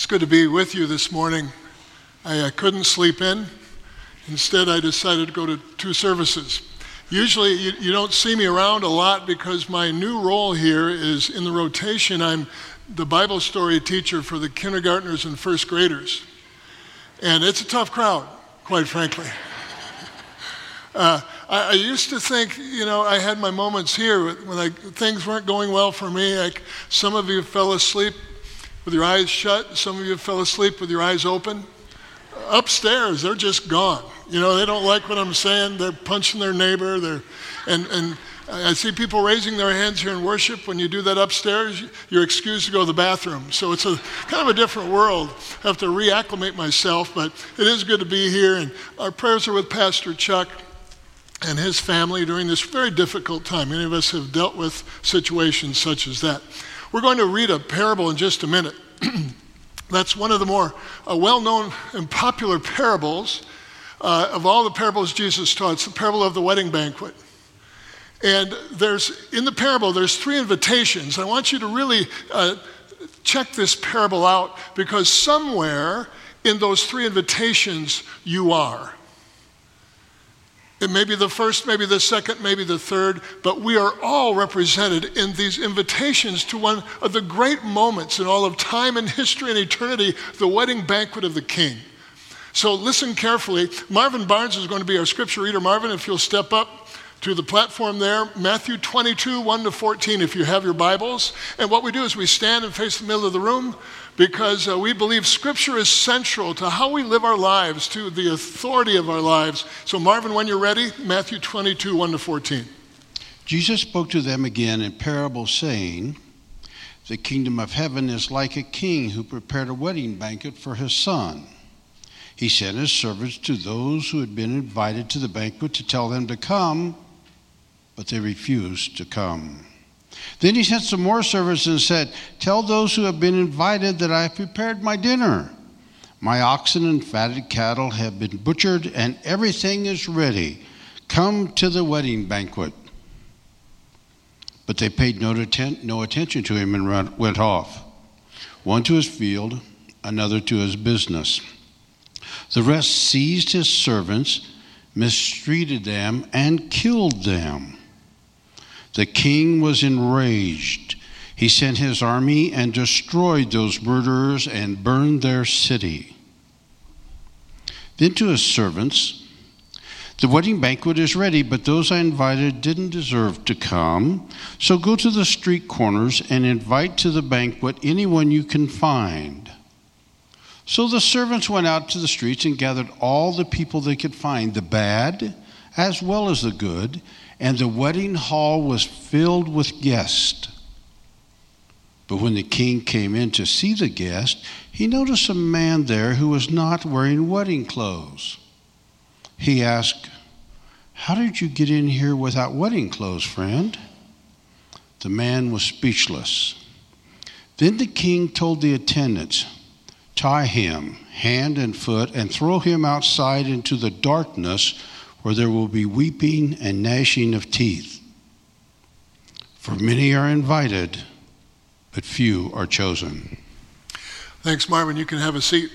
It's good to be with you this morning. I uh, couldn't sleep in. Instead, I decided to go to two services. Usually, you, you don't see me around a lot because my new role here is in the rotation. I'm the Bible story teacher for the kindergartners and first graders. And it's a tough crowd, quite frankly. Uh, I, I, used to think, you know, I had my moments here when I, things weren't going well for me. Like some of you fell asleep with your eyes shut. Some of you fell asleep with your eyes open. Upstairs, they're just gone. You know, they don't like what I'm saying. They're punching their neighbor. They're, and, and I see people raising their hands here in worship. When you do that upstairs, you're excused to go to the bathroom. So it's a kind of a different world. I have to reacclimate myself, but it is good to be here. And our prayers are with Pastor Chuck and his family during this very difficult time. Many of us have dealt with situations such as that. We're going to read a parable in just a minute. That's one of the more uh, well known and popular parables uh, of all the parables Jesus taught. It's the parable of the wedding banquet. And there's, in the parable, there's three invitations. I want you to really uh, check this parable out because somewhere in those three invitations you are. It may be the first, maybe the second, maybe the third, but we are all represented in these invitations to one of the great moments in all of time and history and eternity the wedding banquet of the King. So listen carefully. Marvin Barnes is going to be our scripture reader. Marvin, if you'll step up to the platform there, Matthew 22, 1 to 14, if you have your Bibles. And what we do is we stand and face the middle of the room because uh, we believe Scripture is central to how we live our lives, to the authority of our lives. So, Marvin, when you're ready, Matthew 22, 1 to 14. Jesus spoke to them again in parable, saying, The kingdom of heaven is like a king who prepared a wedding banquet for his son. He sent his servants to those who had been invited to the banquet to tell them to come but they refused to come. Then he sent some more servants and said, Tell those who have been invited that I have prepared my dinner. My oxen and fatted cattle have been butchered, and everything is ready. Come to the wedding banquet. But they paid no, atten- no attention to him and went off, one to his field, another to his business. The rest seized his servants, mistreated them, and killed them. The king was enraged. He sent his army and destroyed those murderers and burned their city. Then to his servants, The wedding banquet is ready, but those I invited didn't deserve to come. So go to the street corners and invite to the banquet anyone you can find. So the servants went out to the streets and gathered all the people they could find, the bad as well as the good and the wedding hall was filled with guests. But when the king came in to see the guest, he noticed a man there who was not wearing wedding clothes. He asked, How did you get in here without wedding clothes, friend? The man was speechless. Then the king told the attendants, Tie him hand and foot and throw him outside into the darkness where there will be weeping and gnashing of teeth. For many are invited, but few are chosen. Thanks, Marvin. You can have a seat.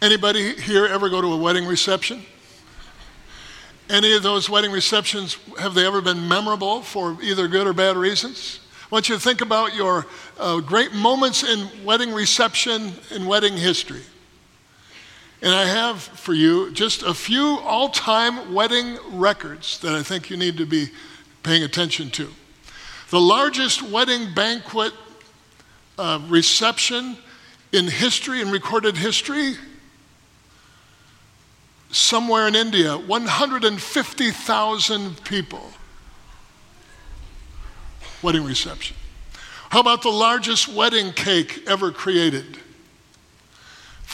Anybody here ever go to a wedding reception? Any of those wedding receptions, have they ever been memorable for either good or bad reasons? I want you to think about your uh, great moments in wedding reception in wedding history. And I have for you just a few all time wedding records that I think you need to be paying attention to. The largest wedding banquet uh, reception in history, in recorded history, somewhere in India, 150,000 people. Wedding reception. How about the largest wedding cake ever created?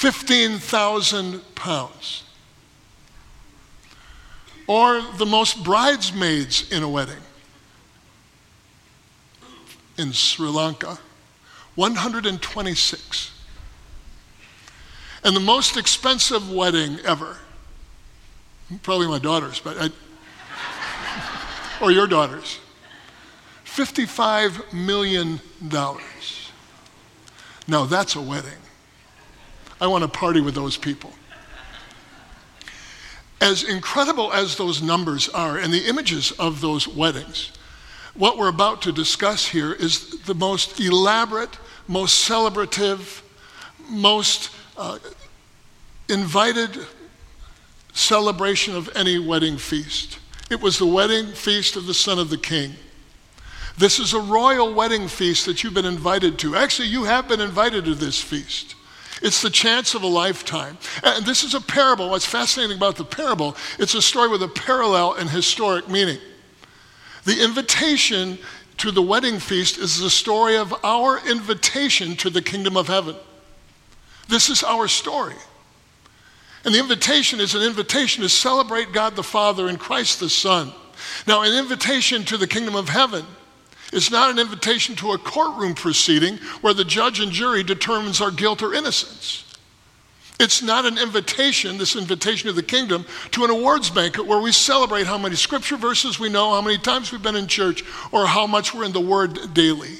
15,000 pounds. Or the most bridesmaids in a wedding in Sri Lanka, 126. And the most expensive wedding ever, probably my daughter's, but I, or your daughter's, $55 million. Now that's a wedding. I want to party with those people. As incredible as those numbers are and the images of those weddings, what we're about to discuss here is the most elaborate, most celebrative, most uh, invited celebration of any wedding feast. It was the wedding feast of the son of the king. This is a royal wedding feast that you've been invited to. Actually, you have been invited to this feast. It's the chance of a lifetime. And this is a parable. What's fascinating about the parable, it's a story with a parallel and historic meaning. The invitation to the wedding feast is the story of our invitation to the kingdom of heaven. This is our story. And the invitation is an invitation to celebrate God the Father and Christ the Son. Now, an invitation to the kingdom of heaven is not an invitation to a courtroom proceeding where the judge and jury determines our guilt or innocence. It's not an invitation, this invitation to the kingdom, to an awards banquet where we celebrate how many scripture verses we know, how many times we've been in church, or how much we're in the Word daily.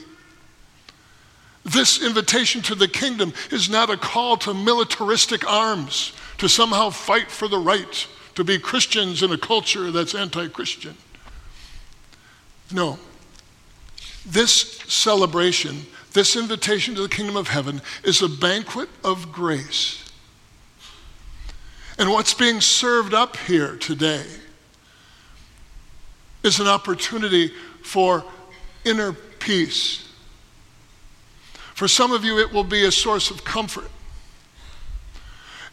This invitation to the kingdom is not a call to militaristic arms to somehow fight for the right to be Christians in a culture that's anti Christian. No. This celebration, this invitation to the kingdom of heaven, is a banquet of grace. And what's being served up here today is an opportunity for inner peace. For some of you, it will be a source of comfort.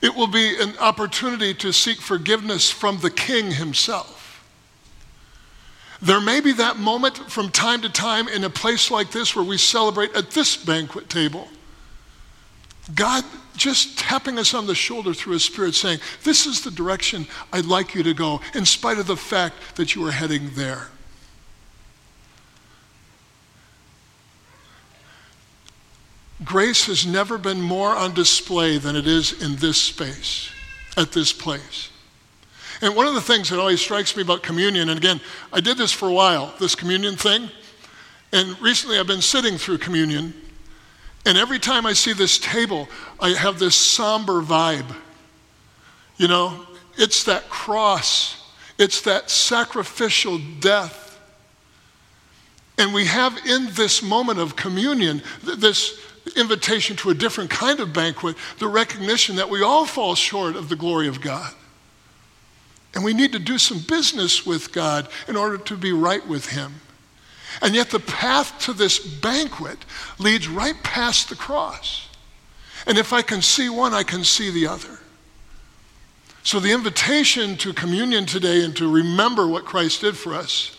It will be an opportunity to seek forgiveness from the king himself. There may be that moment from time to time in a place like this where we celebrate at this banquet table. God just tapping us on the shoulder through His Spirit saying, This is the direction I'd like you to go, in spite of the fact that you are heading there. Grace has never been more on display than it is in this space, at this place. And one of the things that always strikes me about communion, and again, I did this for a while, this communion thing, and recently I've been sitting through communion, and every time I see this table, I have this somber vibe. You know, it's that cross, it's that sacrificial death. And we have in this moment of communion this invitation to a different kind of banquet, the recognition that we all fall short of the glory of God. And we need to do some business with God in order to be right with Him. And yet, the path to this banquet leads right past the cross. And if I can see one, I can see the other. So, the invitation to communion today and to remember what Christ did for us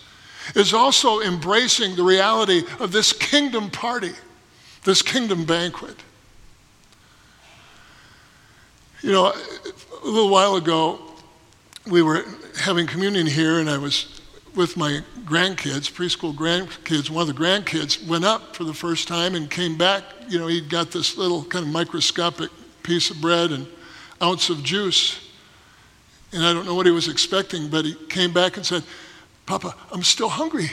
is also embracing the reality of this kingdom party this kingdom banquet. You know, a little while ago, we were having communion here, and I was with my grandkids, preschool grandkids. One of the grandkids went up for the first time and came back. You know, he'd got this little kind of microscopic piece of bread and ounce of juice. And I don't know what he was expecting, but he came back and said, Papa, I'm still hungry.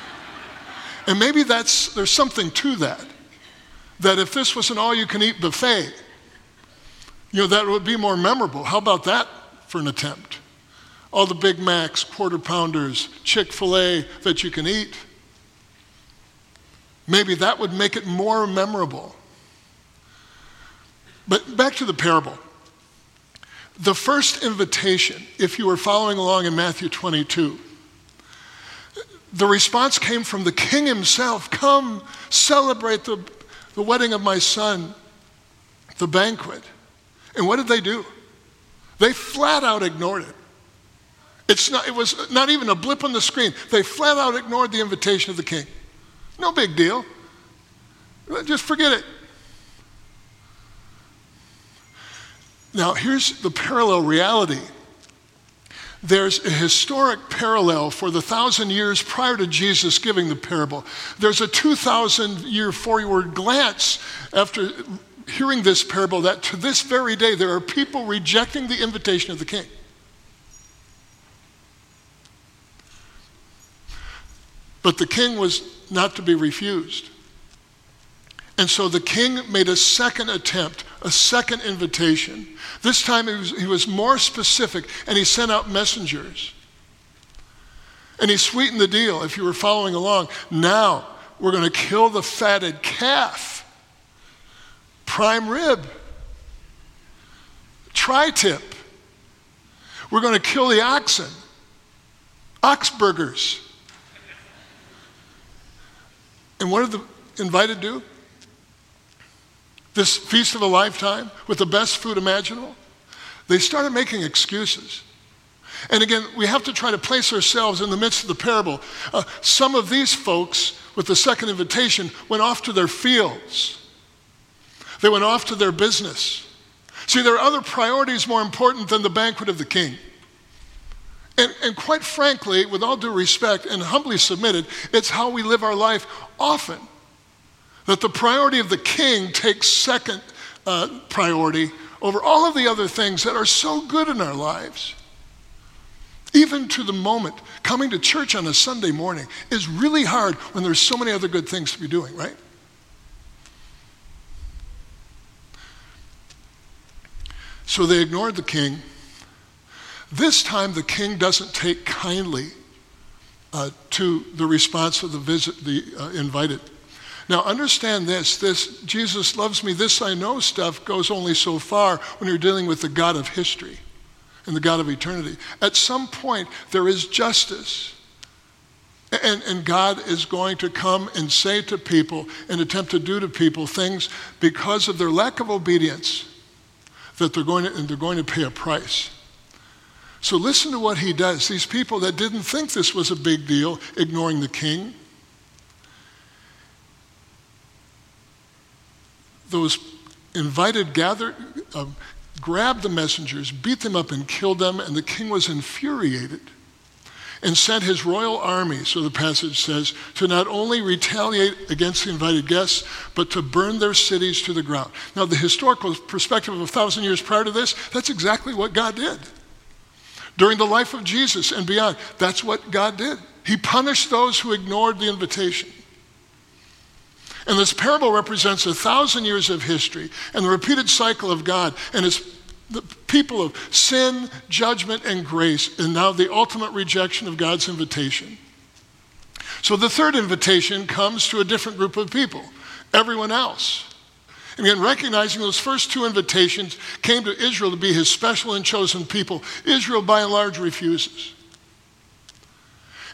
and maybe that's, there's something to that that if this was an all you can eat buffet, you know, that would be more memorable. How about that for an attempt? All the Big Macs, quarter pounders, Chick fil A that you can eat. Maybe that would make it more memorable. But back to the parable. The first invitation, if you were following along in Matthew 22, the response came from the king himself Come, celebrate the the wedding of my son, the banquet. And what did they do? They flat out ignored it. It's not, it was not even a blip on the screen. They flat out ignored the invitation of the king. No big deal. Just forget it. Now, here's the parallel reality there's a historic parallel for the thousand years prior to Jesus giving the parable. There's a 2,000 year forward glance after hearing this parable that to this very day there are people rejecting the invitation of the king. But the king was not to be refused. And so the king made a second attempt, a second invitation. This time he was, he was more specific and he sent out messengers. And he sweetened the deal, if you were following along. Now we're going to kill the fatted calf, prime rib, tri tip. We're going to kill the oxen, ox burgers. And what did the invited do? This feast of a lifetime with the best food imaginable? They started making excuses. And again, we have to try to place ourselves in the midst of the parable. Uh, some of these folks, with the second invitation, went off to their fields, they went off to their business. See, there are other priorities more important than the banquet of the king. And, and quite frankly, with all due respect and humbly submitted, it's how we live our life often. That the priority of the king takes second uh, priority over all of the other things that are so good in our lives. Even to the moment, coming to church on a Sunday morning is really hard when there's so many other good things to be doing, right? So they ignored the king. This time, the king doesn't take kindly uh, to the response of the visit, the uh, invited. Now, understand this: this Jesus loves me, this I know stuff goes only so far when you're dealing with the God of history and the God of eternity. At some point, there is justice. And, and God is going to come and say to people and attempt to do to people things because of their lack of obedience that they're going to, and they're going to pay a price. So listen to what he does. These people that didn't think this was a big deal, ignoring the king, those invited gathered, um, grabbed the messengers, beat them up, and killed them, and the king was infuriated and sent his royal army, so the passage says, to not only retaliate against the invited guests, but to burn their cities to the ground. Now, the historical perspective of a thousand years prior to this, that's exactly what God did. During the life of Jesus and beyond, that's what God did. He punished those who ignored the invitation. And this parable represents a thousand years of history and the repeated cycle of God and his the people of sin, judgment, and grace, and now the ultimate rejection of God's invitation. So the third invitation comes to a different group of people, everyone else. Again, recognizing those first two invitations came to Israel to be his special and chosen people, Israel by and large refuses.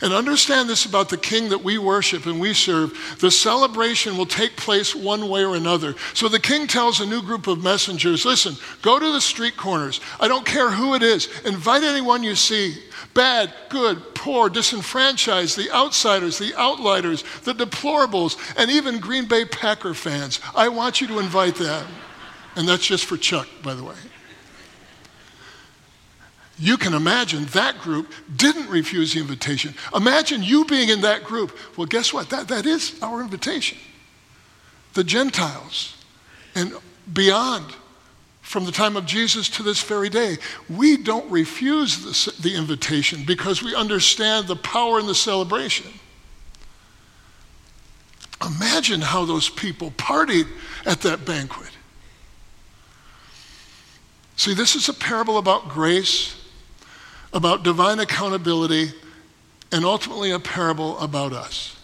And understand this about the king that we worship and we serve. The celebration will take place one way or another. So the king tells a new group of messengers listen, go to the street corners. I don't care who it is. Invite anyone you see bad, good, poor, disenfranchised, the outsiders, the outliers, the deplorables, and even Green Bay Packer fans. I want you to invite them. And that's just for Chuck, by the way. You can imagine that group didn't refuse the invitation. Imagine you being in that group. Well, guess what? That, that is our invitation. The Gentiles and beyond, from the time of Jesus to this very day, we don't refuse the, the invitation because we understand the power in the celebration. Imagine how those people partied at that banquet. See, this is a parable about grace about divine accountability, and ultimately a parable about us.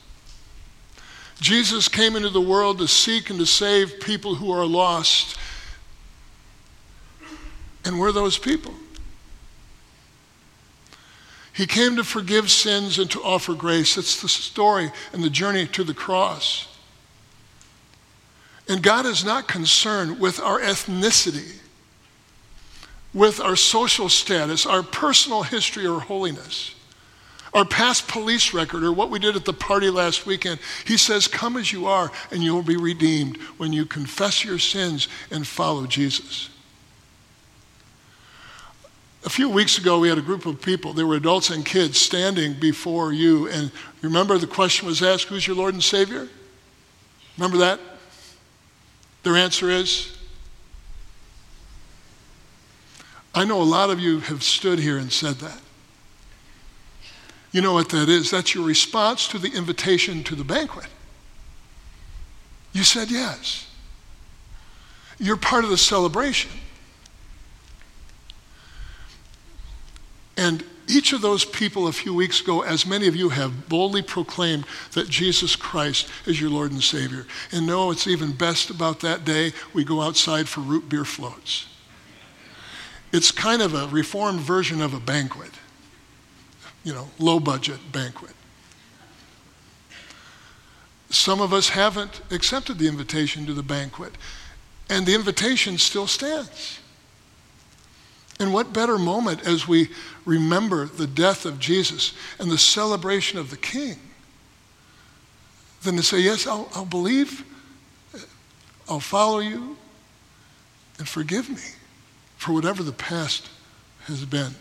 Jesus came into the world to seek and to save people who are lost, and we're those people. He came to forgive sins and to offer grace. It's the story and the journey to the cross. And God is not concerned with our ethnicity with our social status, our personal history or holiness, our past police record, or what we did at the party last weekend. He says, Come as you are, and you will be redeemed when you confess your sins and follow Jesus. A few weeks ago, we had a group of people, there were adults and kids, standing before you. And remember, the question was asked, Who's your Lord and Savior? Remember that? Their answer is I know a lot of you have stood here and said that. You know what that is? That's your response to the invitation to the banquet. You said yes. You're part of the celebration. And each of those people a few weeks ago, as many of you have boldly proclaimed that Jesus Christ is your Lord and Savior. And no, it's even best about that day, we go outside for root beer floats. It's kind of a reformed version of a banquet, you know, low budget banquet. Some of us haven't accepted the invitation to the banquet, and the invitation still stands. And what better moment as we remember the death of Jesus and the celebration of the King than to say, Yes, I'll, I'll believe, I'll follow you, and forgive me for whatever the past has been.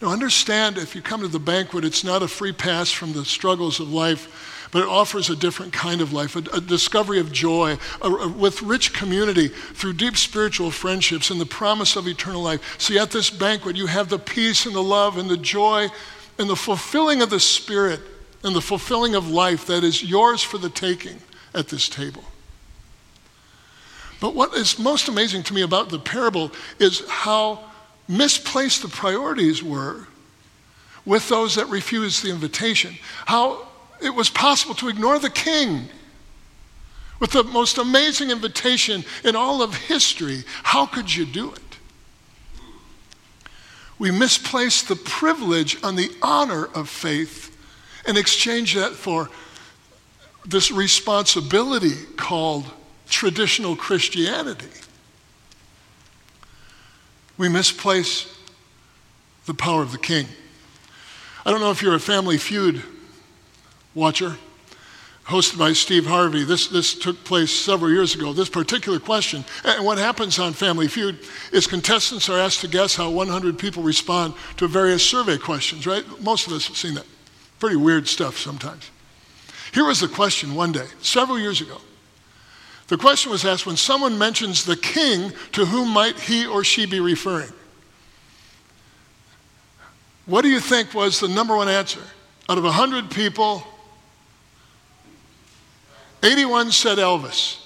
Now, understand if you come to the banquet, it's not a free pass from the struggles of life but it offers a different kind of life, a, a discovery of joy, a, a, with rich community through deep spiritual friendships and the promise of eternal life. See, at this banquet, you have the peace and the love and the joy and the fulfilling of the Spirit and the fulfilling of life that is yours for the taking at this table. But what is most amazing to me about the parable is how misplaced the priorities were with those that refused the invitation. How it was possible to ignore the king with the most amazing invitation in all of history. How could you do it? We misplaced the privilege on the honor of faith and exchange that for this responsibility called traditional Christianity. We misplace the power of the king. I don't know if you're a family feud Watcher, hosted by Steve Harvey. This, this took place several years ago. This particular question, and what happens on Family Feud is contestants are asked to guess how 100 people respond to various survey questions, right? Most of us have seen that. Pretty weird stuff sometimes. Here was the question one day, several years ago. The question was asked when someone mentions the king, to whom might he or she be referring? What do you think was the number one answer? Out of 100 people, 81 said Elvis.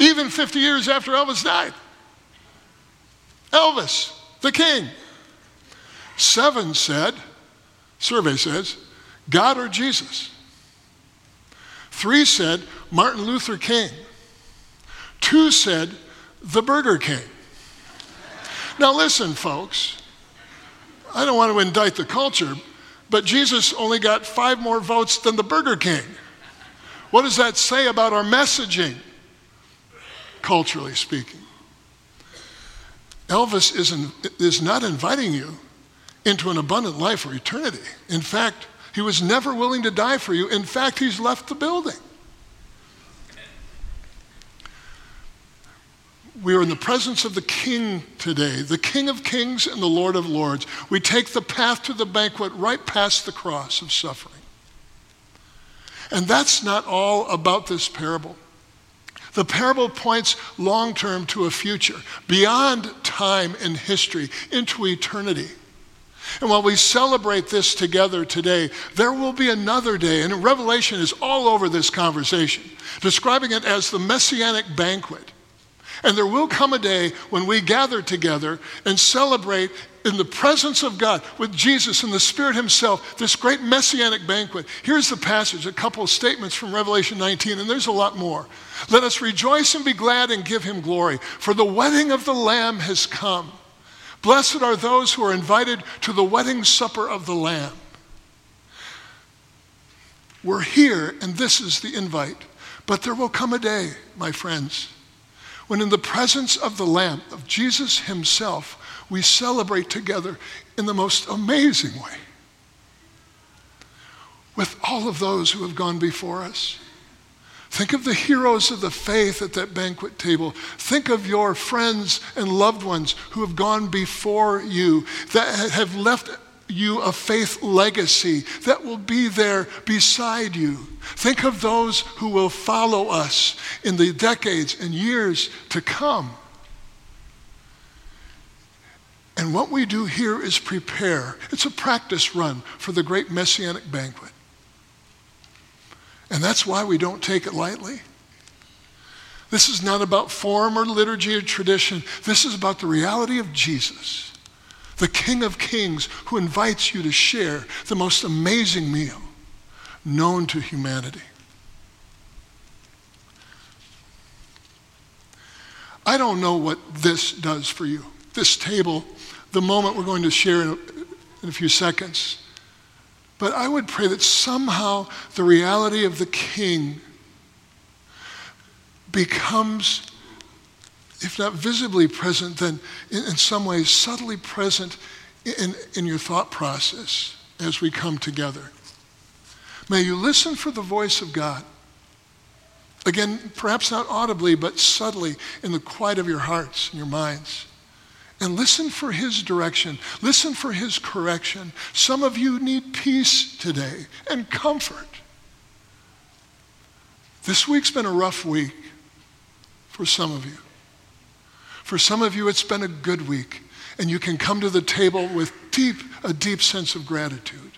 Even 50 years after Elvis died. Elvis, the king. Seven said, survey says, God or Jesus. Three said, Martin Luther King. Two said, the Burger King. Now, listen, folks. I don't want to indict the culture, but Jesus only got five more votes than the Burger King. What does that say about our messaging, culturally speaking? Elvis is, in, is not inviting you into an abundant life or eternity. In fact, he was never willing to die for you. In fact, he's left the building. We are in the presence of the King today, the King of Kings and the Lord of Lords. We take the path to the banquet right past the cross of suffering. And that's not all about this parable. The parable points long term to a future, beyond time and history, into eternity. And while we celebrate this together today, there will be another day, and Revelation is all over this conversation, describing it as the messianic banquet. And there will come a day when we gather together and celebrate in the presence of God with Jesus and the Spirit Himself, this great messianic banquet. Here's the passage, a couple of statements from Revelation 19, and there's a lot more. Let us rejoice and be glad and give Him glory, for the wedding of the Lamb has come. Blessed are those who are invited to the wedding supper of the Lamb. We're here, and this is the invite. But there will come a day, my friends, when in the presence of the Lamb, of Jesus Himself, we celebrate together in the most amazing way with all of those who have gone before us. Think of the heroes of the faith at that banquet table. Think of your friends and loved ones who have gone before you, that have left you a faith legacy that will be there beside you. Think of those who will follow us in the decades and years to come. And what we do here is prepare. It's a practice run for the great messianic banquet. And that's why we don't take it lightly. This is not about form or liturgy or tradition. This is about the reality of Jesus, the King of Kings, who invites you to share the most amazing meal known to humanity. I don't know what this does for you. This table, the moment we're going to share in a, few seconds. But I would pray that somehow the reality of the King becomes, if not visibly present, then in, in some ways subtly present in, in your thought process as we come together. May you listen for the voice of God. Again, perhaps not audibly, but subtly in the quiet of your hearts and your minds. And listen for his direction. Listen for his correction. Some of you need peace today and comfort. This week's been a rough week for some of you. For some of you, it's been a good week, and you can come to the table with deep, a deep sense of gratitude.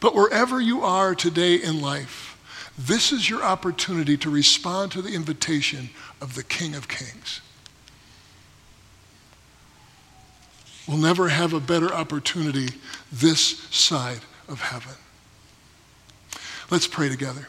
But wherever you are today in life, this is your opportunity to respond to the invitation of the King of Kings. We'll never have a better opportunity this side of heaven. Let's pray together.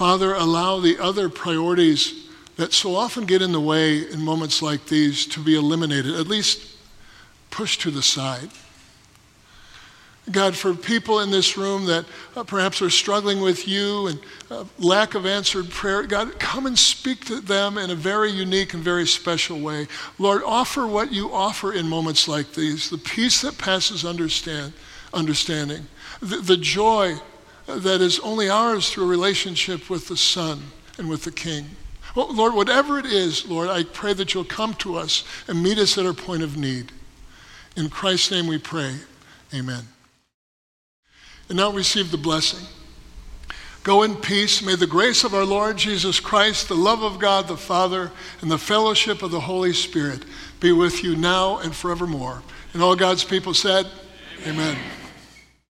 Father, allow the other priorities that so often get in the way in moments like these to be eliminated, at least pushed to the side. God, for people in this room that uh, perhaps are struggling with you and uh, lack of answered prayer, God, come and speak to them in a very unique and very special way. Lord, offer what you offer in moments like these the peace that passes understand, understanding, the, the joy that is only ours through a relationship with the Son and with the King. Well, Lord, whatever it is, Lord, I pray that you'll come to us and meet us at our point of need. In Christ's name we pray. Amen. And now receive the blessing. Go in peace. May the grace of our Lord Jesus Christ, the love of God the Father, and the fellowship of the Holy Spirit be with you now and forevermore. And all God's people said, Amen. Amen.